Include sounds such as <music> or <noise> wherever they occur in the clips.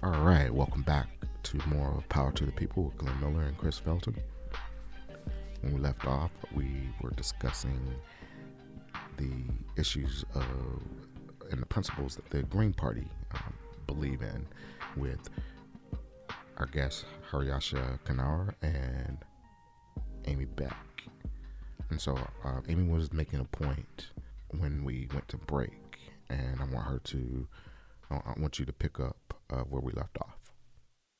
All right, welcome back to more of Power to the People with Glenn Miller and Chris Felton. When we left off, we were discussing the issues of and the principles that the Green Party um, believe in with our guests Haryaksha Knauer and Amy Beck. And so uh, Amy was making a point when we went to break, and I want her to, I want you to pick up uh, where we left off.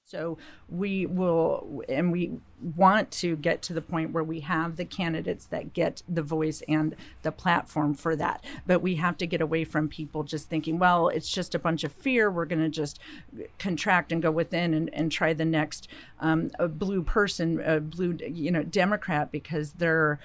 So we will, and we want to get to the point where we have the candidates that get the voice and the platform for that. But we have to get away from people just thinking, well, it's just a bunch of fear. We're going to just contract and go within and, and try the next um, blue person, a blue, you know, Democrat because they're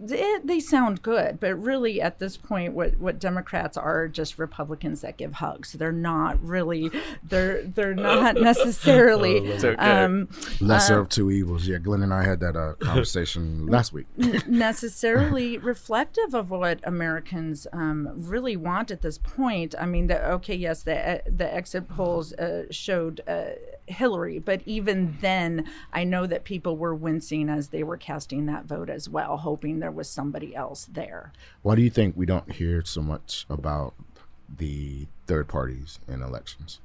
it, they sound good, but really at this point, what, what Democrats are just Republicans that give hugs. They're not really. They're they're not <laughs> necessarily. <laughs> Oh, okay. um, Lesser uh, of two evils. Yeah, Glenn and I had that uh, conversation <laughs> last week. necessarily reflective of what Americans um, really want at this point. I mean, the, okay, yes, the the exit polls uh, showed uh, Hillary, but even then, I know that people were wincing as they were casting that vote as well, hoping there was somebody else there. Why do you think we don't hear so much about the third parties in elections?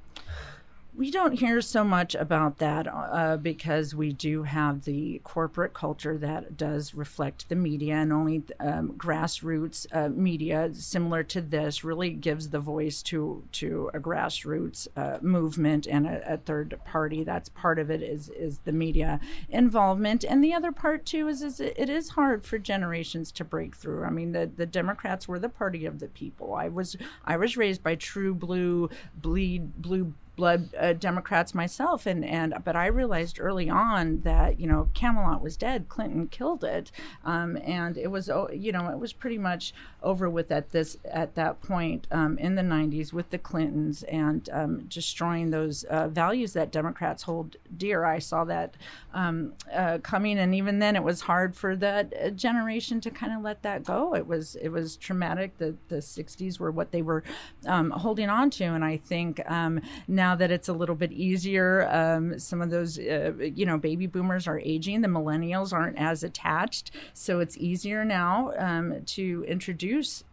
We don't hear so much about that uh, because we do have the corporate culture that does reflect the media, and only um, grassroots uh, media, similar to this, really gives the voice to to a grassroots uh, movement and a, a, third party. That's part of it is is the media involvement, and the other part too is is it is hard for generations to break through. I mean, the the Democrats were the party of the people. I was I was raised by true blue bleed blue blood uh, Democrats myself, and and but I realized early on that you know Camelot was dead, Clinton killed it, um, and it was you know it was pretty much over with at this at that point um, in the 90s with the Clintons and um, destroying those uh, values that Democrats hold dear. I saw that um, uh, coming, and even then it was hard for that uh, generation to kind of let that go. It was it was traumatic. The the 60s were what they were um, holding on to, and I think now um, now that it's a little bit easier. Um, some of those, uh, you know, baby boomers are aging. The millennials aren't as attached, so it's easier now um, to introduce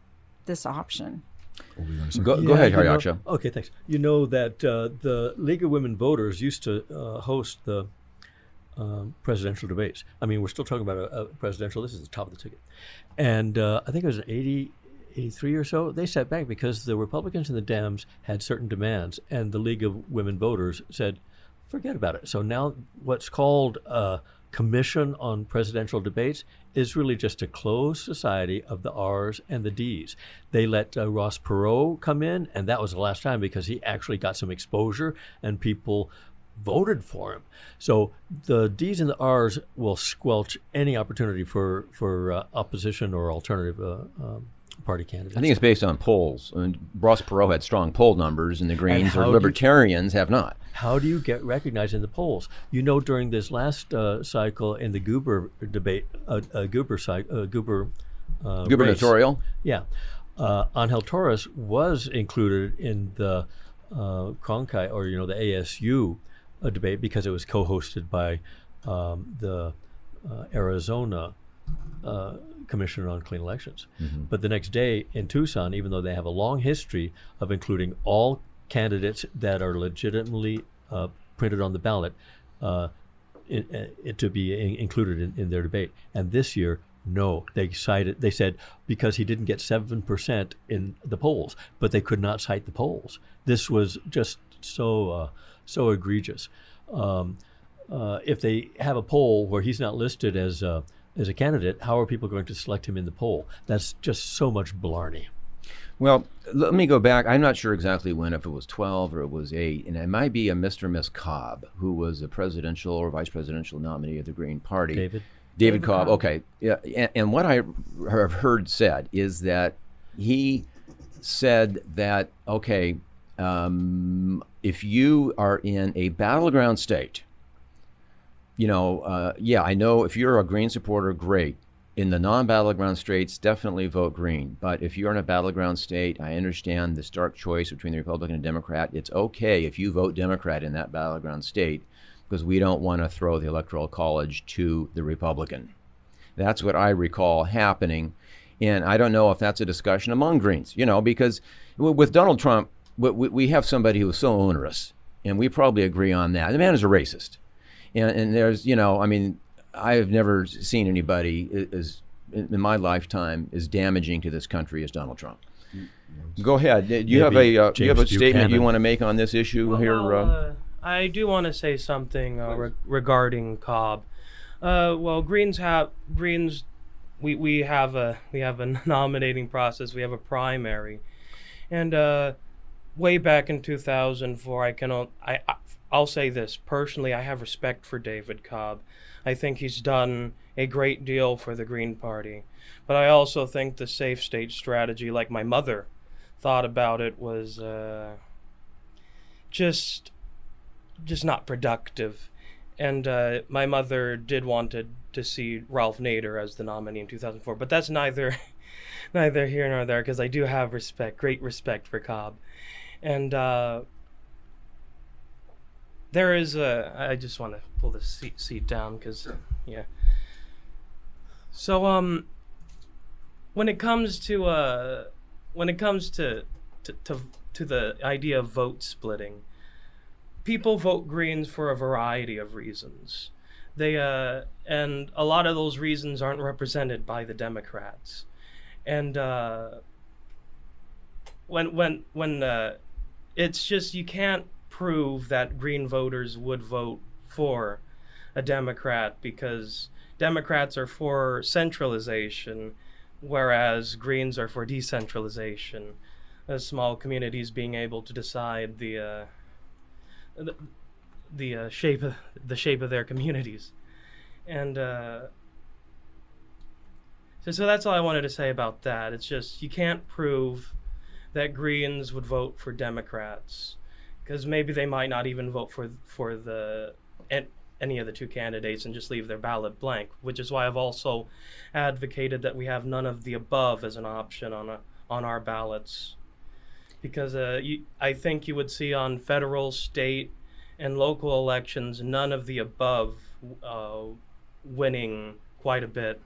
this option. Go, yeah, go ahead, Haryaksha. Okay, thanks. You know that uh, the League of Women Voters used to uh, host the um, presidential debates. I mean, we're still talking about a, a, presidential. This is the top of the ticket, and uh, I think it was an 80, 83 or so, they sat back because the Republicans and the Dems had certain demands, and the League of Women Voters said, forget about it. So now what's called a commission on presidential debates is really just a closed society of the R's and the D's. They let uh, Ross Perot come in, and that was the last time because he actually got some exposure and people voted for him. So the D's and the R's will squelch any opportunity for for uh, opposition or alternative uh, um, party candidates. I think it's based on polls. I mean, Ross Perot had strong poll numbers, and the Greens and or Libertarians you, have not. How do you get recognized in the polls? You know, during this last uh, cycle in the Goober debate, uh, uh, Goober, uh, Goober uh, gubernatorial, race, yeah, uh, Angel Torres was included in the uh, Cronkite or you know the ASU debate because it was co-hosted by um, the Arizona uh, Commission on Clean Elections. Mm-hmm. But the next day in Tucson, even though they have a long history of including all candidates that are legitimately uh, printed on the ballot uh, it, it, to be in, included in, in, their debate, and this year. No, they cited. They said because he didn't get seven percent in the polls, but they could not cite the polls. This was just so uh, so egregious. Um, uh, if they have a poll where he's not listed as uh, as a candidate, how are people going to select him in the poll? That's just so much blarney. Well, let me go back. I'm not sure exactly when, if it was 12 or it was 8, and it might be a Mr. and Miss Cobb, who was a presidential or vice presidential nominee of the Green Party. David? David, David Cobb. Cobb. Okay. Yeah. And, and what I have heard said is that he said that, okay, um, if you are in a battleground state, you know, uh, yeah, I know if you're a Green supporter, great. in the non-battleground states, definitely vote green. But if you're in a battleground state, I understand the stark choice between the Republican and Democrat. It's okay if you vote Democrat in that battleground state because we don't want to throw the Electoral College to the Republican. That's what I recall happening. And I don't know if that's a discussion among Greens, you know, because with Donald Trump, we have somebody who is so onerous, and we probably agree on that. The man is a racist. And, and there's, you know, I mean, I have never seen anybody as in my lifetime as damaging to this country as Donald Trump. Go ahead. Do you have a uh, you have a statement you want to make on this issue well, here? Uh, uh, I do want to say something uh, re- regarding Cobb. Uh, well, Greens have Greens. We, we have a we have a <laughs> nominating process. We have a primary, and uh, way back in 2004, I can I I'll say this personally. I have respect for David Cobb. I think he's done a great deal for the Green Party, but I also think the safe state strategy, like my mother thought about it, was uh, just just not productive. And uh, my mother did want to, to see Ralph Nader as the nominee in 2004, but that's neither <laughs> neither here nor there because I do have respect, great respect for Cobb, and uh, there is a. I just want to pull the seat seat down because yeah. So um, when it comes to uh, when it comes to to to, to the idea of vote splitting people vote Greens for a variety of reasons. They uh, and a lot of those reasons aren't represented by the Democrats, and uh, when when when uh, it's just you can't prove that Green voters would vote for a Democrat because Democrats are for centralization, whereas Greens are for decentralization. As small communities being able to decide the uh, the, the uh, shape of the shape of their communities, and uh, so so that's all I wanted to say about that. It's just you can't prove that Greens would vote for Democrats because maybe they might not even vote for for the any of the two candidates and just leave their ballot blank. Which is why I've also advocated that we have none of the above as an option on a, on our ballots because uh, you, I think you would see on federal, state, and local elections none of the above uh, winning quite a bit.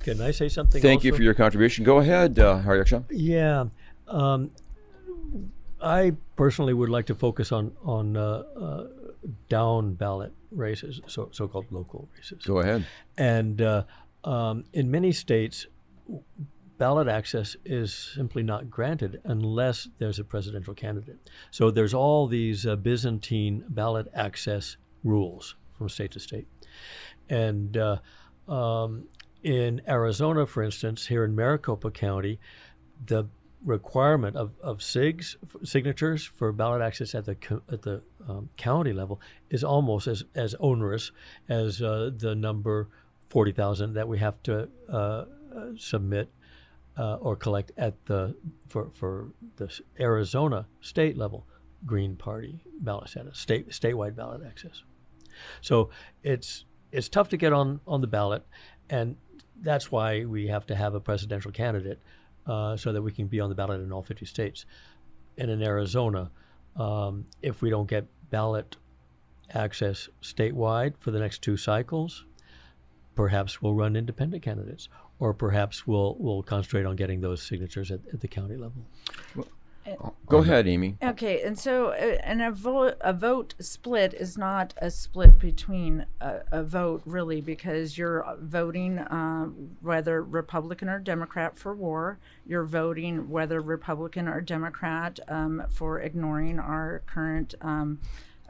Can I say something? Thank also? you for your contribution. Go ahead, uh, Haryaksha. Yeah. Um, I personally would like to focus on on uh, uh, down ballot races, so so-called local races. Go ahead. And uh, um, in many states, ballot access is simply not granted unless there's a presidential candidate. So there's all these uh, Byzantine ballot access rules from state to state. And uh, um, in Arizona, for instance, here in Maricopa County, the requirement of, of SIGs signatures for ballot access at the at the um, county level is almost as, as onerous as uh, the number forty thousand that we have to uh, uh submit uh, or collect at the for for the Arizona state level Green Party ballot status, state statewide ballot access. So it's it's tough to get on on the ballot, and that's why we have to have a presidential candidate uh, so that we can be on the ballot in all 50 states. And in Arizona, um, if we don't get ballot access statewide for the next two cycles, perhaps we'll run independent candidates or perhaps we'll we'll concentrate on getting those signatures at, at the county level. Well, Go ahead, Amy. Okay, and so uh, and a vote a vote split is not a split between a, a vote really because you're voting uh, whether Republican or Democrat for war. You're voting whether Republican or Democrat um, for ignoring our current. Um,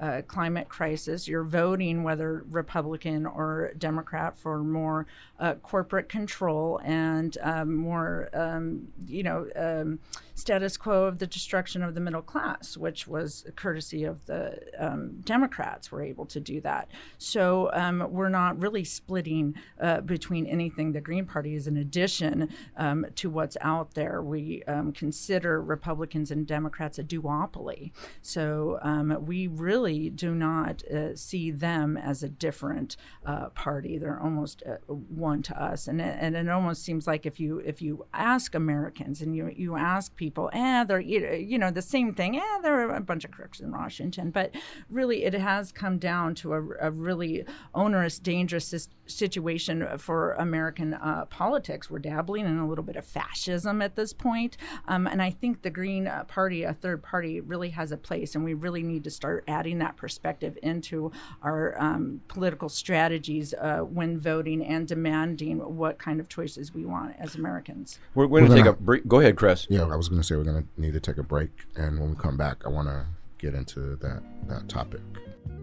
uh, climate crisis. You're voting whether Republican or Democrat for more uh, corporate control and um, more, um, you know, um, status quo of the destruction of the middle class, which was courtesy of the um, Democrats were able to do that. So um, we're not really splitting uh, between anything. The Green Party is an addition um, to what's out there. We um, consider Republicans and Democrats a duopoly. So um, we really do not uh, see them as a different uh, party. They're almost uh, one to us, and it, and it almost seems like if you if you ask Americans and you you ask people, eh, they're you know the same thing, eh, there are a bunch of crooks in Washington, but really it has come down to a, a really onerous, dangerous situation for American uh, politics. We're dabbling in a little bit of fascism at this point, um, and I think the Green uh, Party, a third party, really has a place, and we really need to start adding that perspective into our um, political strategies uh, when voting and demanding what kind of choices we want as Americans. We're going to We're take gonna- a break. Go ahead, Chris. Yeah, I was going to say we're going to need to take a break, and when we come back, I want to get into that that topic.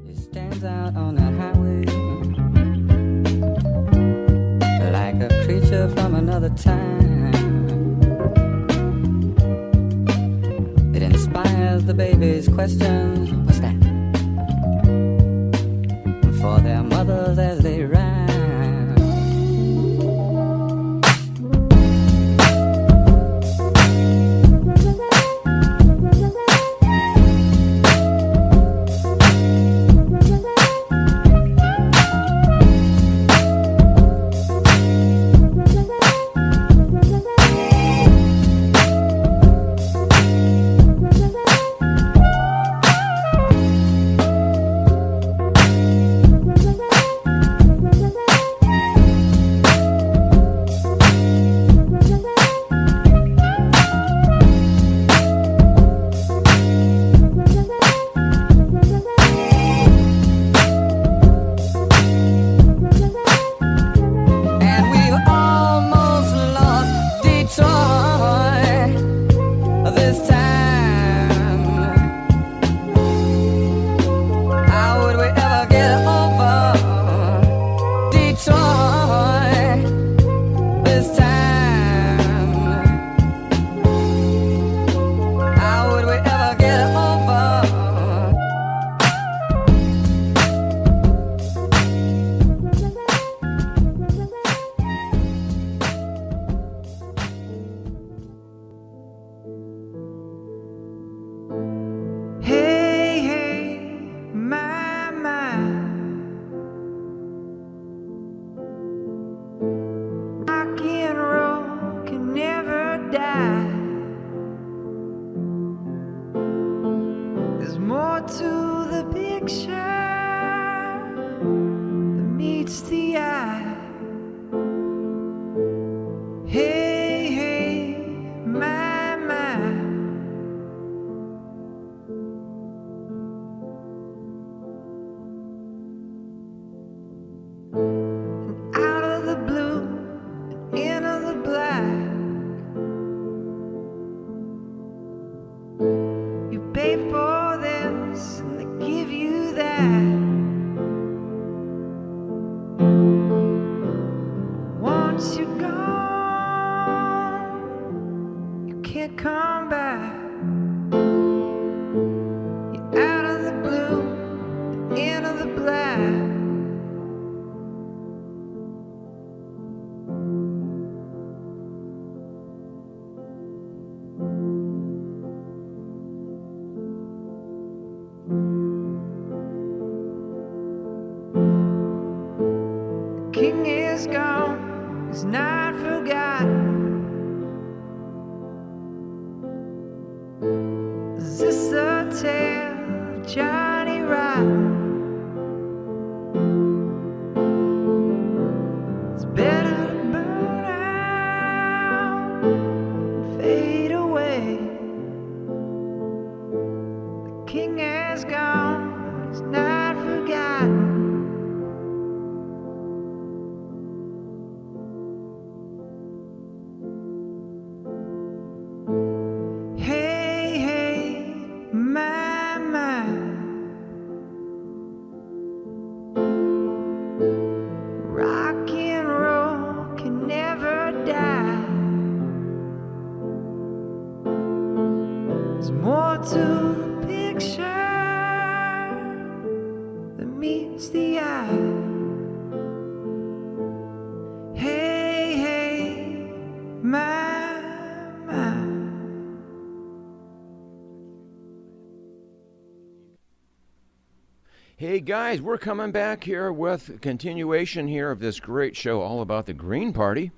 It stands out on the highway like a creature from another time. It inspires the baby's questions. What's that? For their mothers as they than meets the guys, we're coming back here with continuation here of this great show all about the Green Party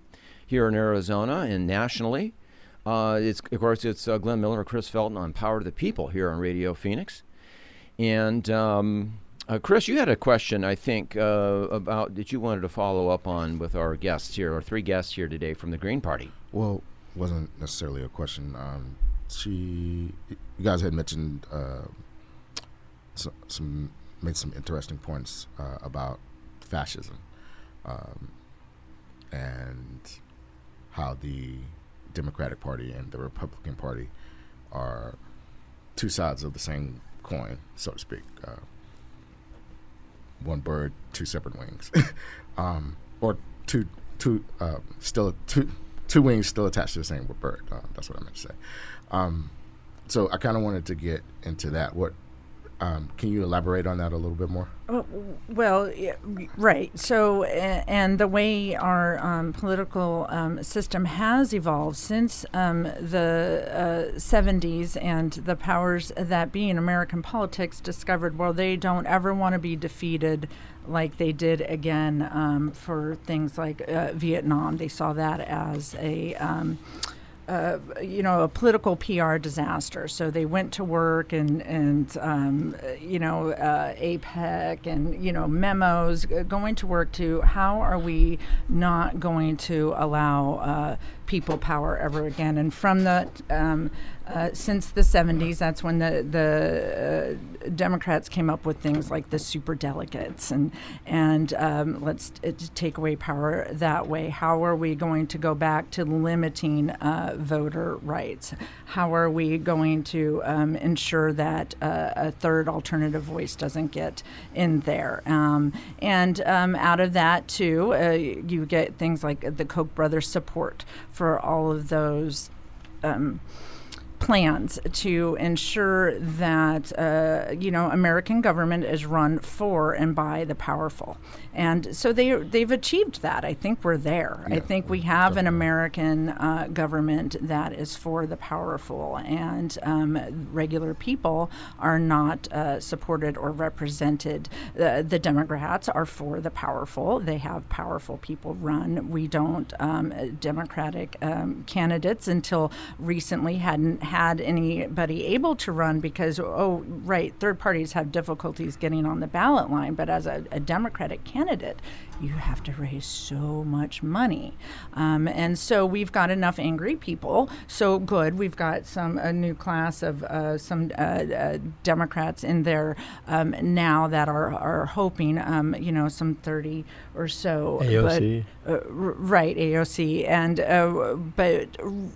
here in Arizona and nationally. Uh, it's of course it's uh, Glenn Miller, and Chris Felton on Power to the People here on Radio Phoenix, and um, uh, Chris, you had a question I think uh, about that you wanted to follow up on with our guests here, our three guests here today from the Green Party. Well, wasn't necessarily a question. Um, she, you guys had mentioned uh, some made some interesting points uh, about fascism um, and how the Democratic Party and the Republican Party are two sides of the same coin, so to speak. Uh, one bird, two separate wings, <laughs> um, or two two uh, still two two wings still attached to the same bird. Uh, that's what I meant to say. Um, so I kind of wanted to get into that. What um, can you elaborate on that a little bit more? Oh, well, yeah, right. So, and the way our um, political um, system has evolved since um, the uh, 70s and the powers that be in American politics discovered, well, they don't ever want to be defeated like they did again um, for things like uh, Vietnam. They saw that as a um, you know, a political PR disaster. So they went to work and and um, you know uh, APEC and you know memos uh, going to work to how are we not going to allow uh, people power ever again? And from the um, uh, since the 70s, that's when the the uh, Democrats came up with things like the super delegates and and um, let's uh, take away power that way. How are we going to go back to limiting uh, voter rights? How are we going to um, ensure that uh, a third alternative voice doesn't get in there? Um, and um, out of that too, uh, you get things like the Koch brothers support for all of those. Um, plans to ensure that uh, you know American government is run for and by the powerful, and so they they've achieved that. I think we're there. I think we have an American uh, government that is for the powerful, and um, regular people are not uh, supported or represented. The, the Democrats are for the powerful. They have powerful people run. We don't um, Democratic um, candidates until recently hadn't had anybody able to run because oh right third parties have difficulties getting on the ballot line. But as a, a democratic candidate you have to raise so much money. Um, and so we've got enough angry people. So good we've got some a new class of uh, some uh, uh, democrats in there um, now that are, are hoping um, you know some 30 or so but- AOC. uh, r- right AOC and uh, but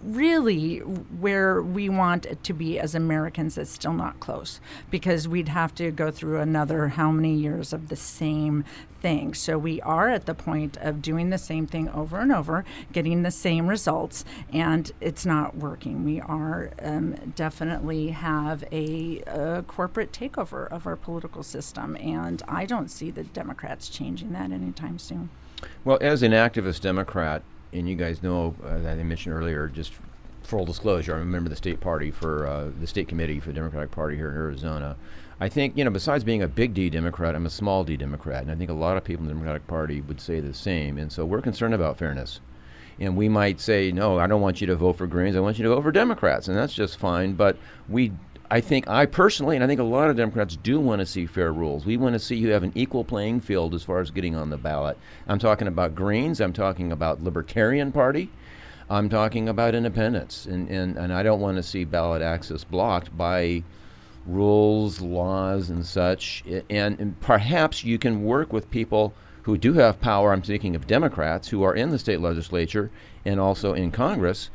really where we want it to be as Americans is still not close because we'd have to go through another how many years of the same thing. So we are at the point of doing the same thing over and over getting the same results and it's not working. We are um, definitely have a, uh corporate takeover of our political system and I don't see the Democrats changing that anytime soon. Well, as an activist Democrat, and you guys know uh, that I mentioned earlier, just full disclosure, I'm a member of the state party for uh, the state committee for the Democratic Party here in Arizona. I think, you know, besides being a big D Democrat, I'm a small D Democrat, and I think a lot of people in the Democratic Party would say the same. And so we're concerned about fairness. And we might say, no, I don't want you to vote for Greens. I want you to vote for Democrats, and that's just fine. But we, I think, I personally, and I think a lot of Democrats do want to see fair rules. We want to see you have an equal playing field as far as getting on the ballot. I'm talking about Greens. I'm talking about Libertarian Party. I'm talking about independence, and, and, and I don't want to see ballot access blocked by rules, laws, and such. And, and perhaps you can work with people who do have power. I'm thinking of Democrats who are in the state legislature and also in Congress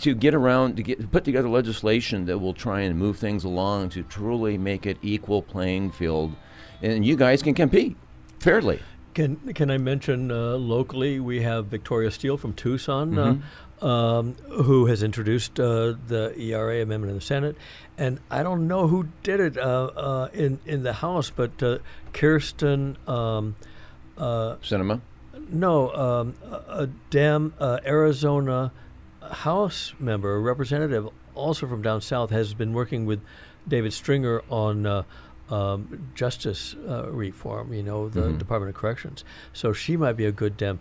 to get around to get put together legislation that will try and move things along to truly make it equal playing field, and you guys can compete fairly. Can can I mention uh, locally we have Victoria Steele from Tucson, uh, um, who has introduced uh, the ERA amendment in the Senate, and I don't know who did it uh, uh, in in the House, but uh, Kyrsten. Um, uh, Sinema. no, um, a, uh, Arizona House member, a representative, also from down south, has been working with David Stringer on uh, um, justice uh, reform, you know, the Mhm. Department of Corrections. So she might be a good Dem.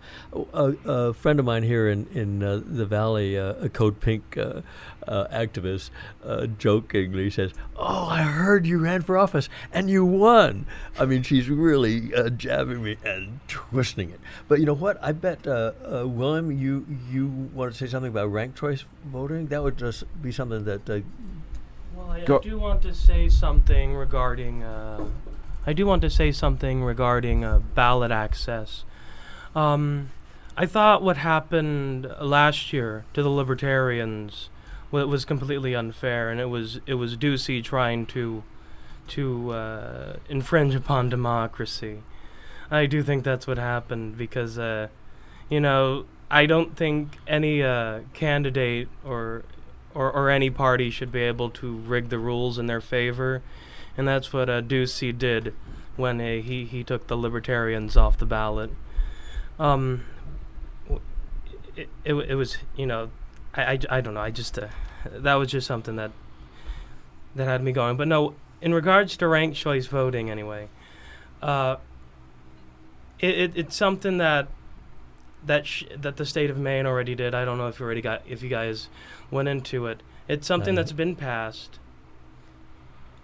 A, a friend of mine here in, in uh, the Valley, uh, a Code Pink uh, uh, activist, uh, jokingly says, Oh, I heard you ran for office and you won. I mean, she's really uh, jabbing me and twisting it. But you know what? I bet, uh, uh, William, you, you want to say something about ranked choice voting? That would just be something that uh, Well, I, I do want to say something regarding. Uh, I do want to say something regarding uh, ballot access. Um, I thought what happened last year to the Libertarians wa- was completely unfair, and it was it was Ducey trying to to uh, infringe upon democracy. I do think that's what happened because, uh, you know, I don't think any uh, candidate or or, or any party should be able to rig the rules in their favor, and that's what uh, Ducey did when uh, he he took the Libertarians off the ballot. Um, it, it, it was you know, I, I, I don't know I just uh, that was just something that that had me going. But no, in regards to ranked choice voting, anyway, uh, it, it it's something that that sh- that the state of Maine already did. I don't know if you already got if you guys went into it. It's something that's been passed,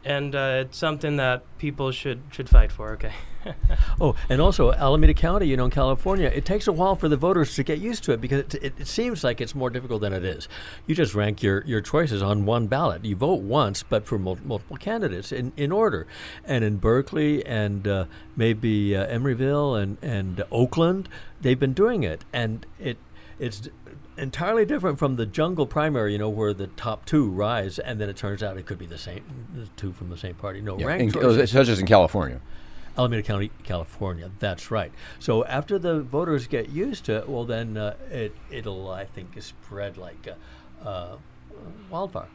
and uh, it's something that people should should fight for. Okay. <laughs> Oh, and also Alameda County, you know, in California, it takes a while for the voters to get used to it because it, it, it seems like it's more difficult than it is. You just rank your, your choices on one ballot. You vote once, but for mul- multiple candidates in, in order. And in Berkeley and uh, maybe uh, Emeryville and, and Oakland, they've been doing it. And it it's entirely different from the jungle primary, you know, where the top two rise, and then it turns out it could be the same the two from the same party. No, Yeah, ranked in, such as in California. Alameda County, California. That's right. So after the voters get used to it, well, then uh, it it'll I think spread like uh, uh, wildfire.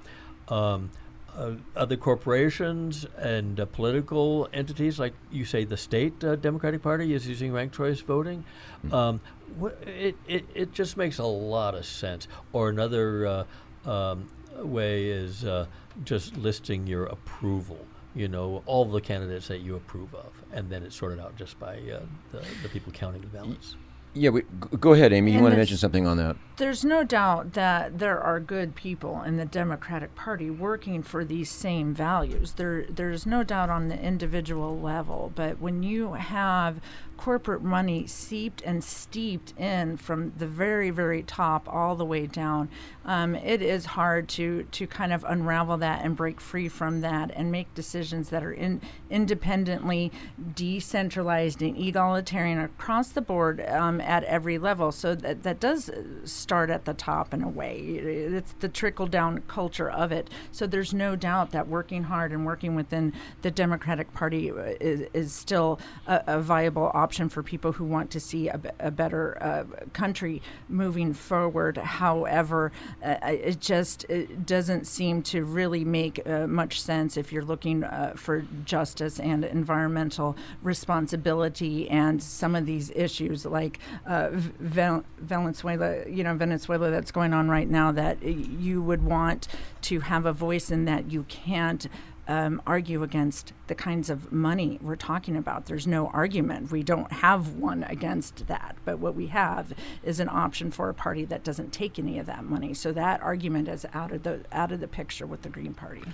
Um, uh, other corporations and uh, political entities, like you say, the state uh, Democratic Party is using ranked choice voting. Um, wh- it, it it just makes a lot of sense. Or another uh, um, way is uh, just listing your approval you know, all the candidates that you approve of, and then it's sorted out just by uh, the, the people counting the ballots. Yeah, we, go ahead, Amy. You want to mention something on that? There's no doubt that there are good people in the Democratic Party working for these same values. There, there's no doubt on the individual level, but when you have corporate money seeped and steeped in from the very, very top all the way down, um, it is hard to to kind of unravel that and break free from that and make decisions that are in, independently decentralized and egalitarian across the board um, at every level. So that that does start at the top in a way. It's the trickle down culture of it. So there's no doubt that working hard and working within the Democratic Party is, is still a, a viable option for people who want to see a, a better uh, country moving forward. However, uh, it just it doesn't seem to really make uh, much sense if you're looking uh, for justice and environmental responsibility and some of these issues like uh, Venezuela, you know, Venezuela that's going on right now that you would want to have a voice in that you can't um, argue against the kinds of money we're talking about. There's no argument. We don't have one against that. But what we have is an option for a party that doesn't take any of that money. So that argument is out of the out of the picture with the Green Party.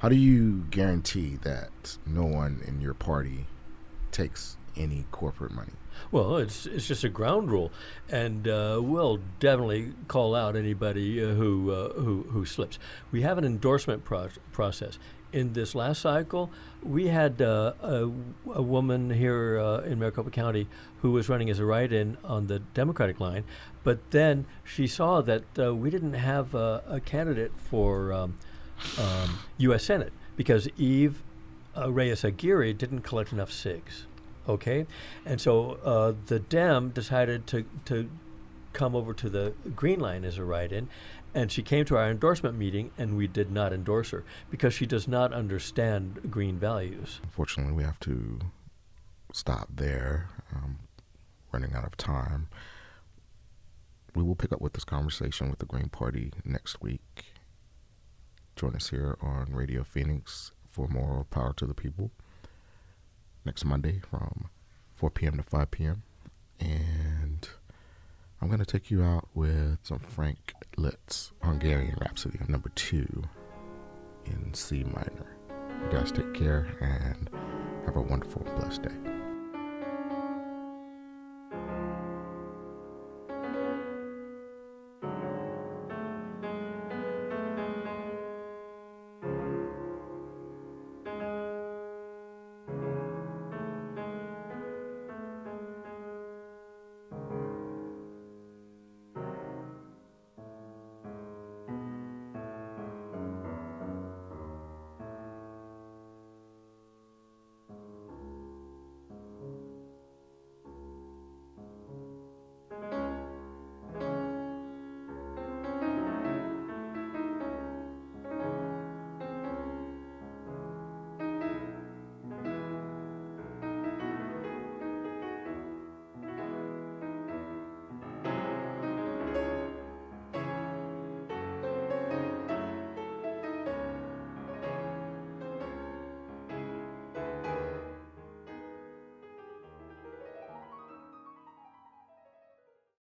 How do you guarantee that no one in your party takes any corporate money? Well, it's it's just a ground rule, and uh, we'll definitely call out anybody uh, who uh, who who slips. We have an endorsement pro- process. In this last cycle, we had uh, a, a woman here uh, in Maricopa County who was running as a write-in on the Democratic line, but then she saw that uh, we didn't have a, candidate for um, um, U.S. Senate because Eve uh, Reyes Aguirre didn't collect enough SIGs. Okay, and so uh, the Dem decided to to come over to the Green Line as a write-in, and she came to our endorsement meeting, and we did not endorse her because she does not understand green values. Unfortunately, we have to stop there. Um, running out of time. We will pick up with this conversation with the Green Party next week. Join us here on Radio Phoenix for more Power to the People. next Monday from 4 p.m. to 5 p.m. And I'm going to take you out with some Frank Liszt Hungarian Rhapsody number two in C minor. You guys take care and have a wonderful and blessed day.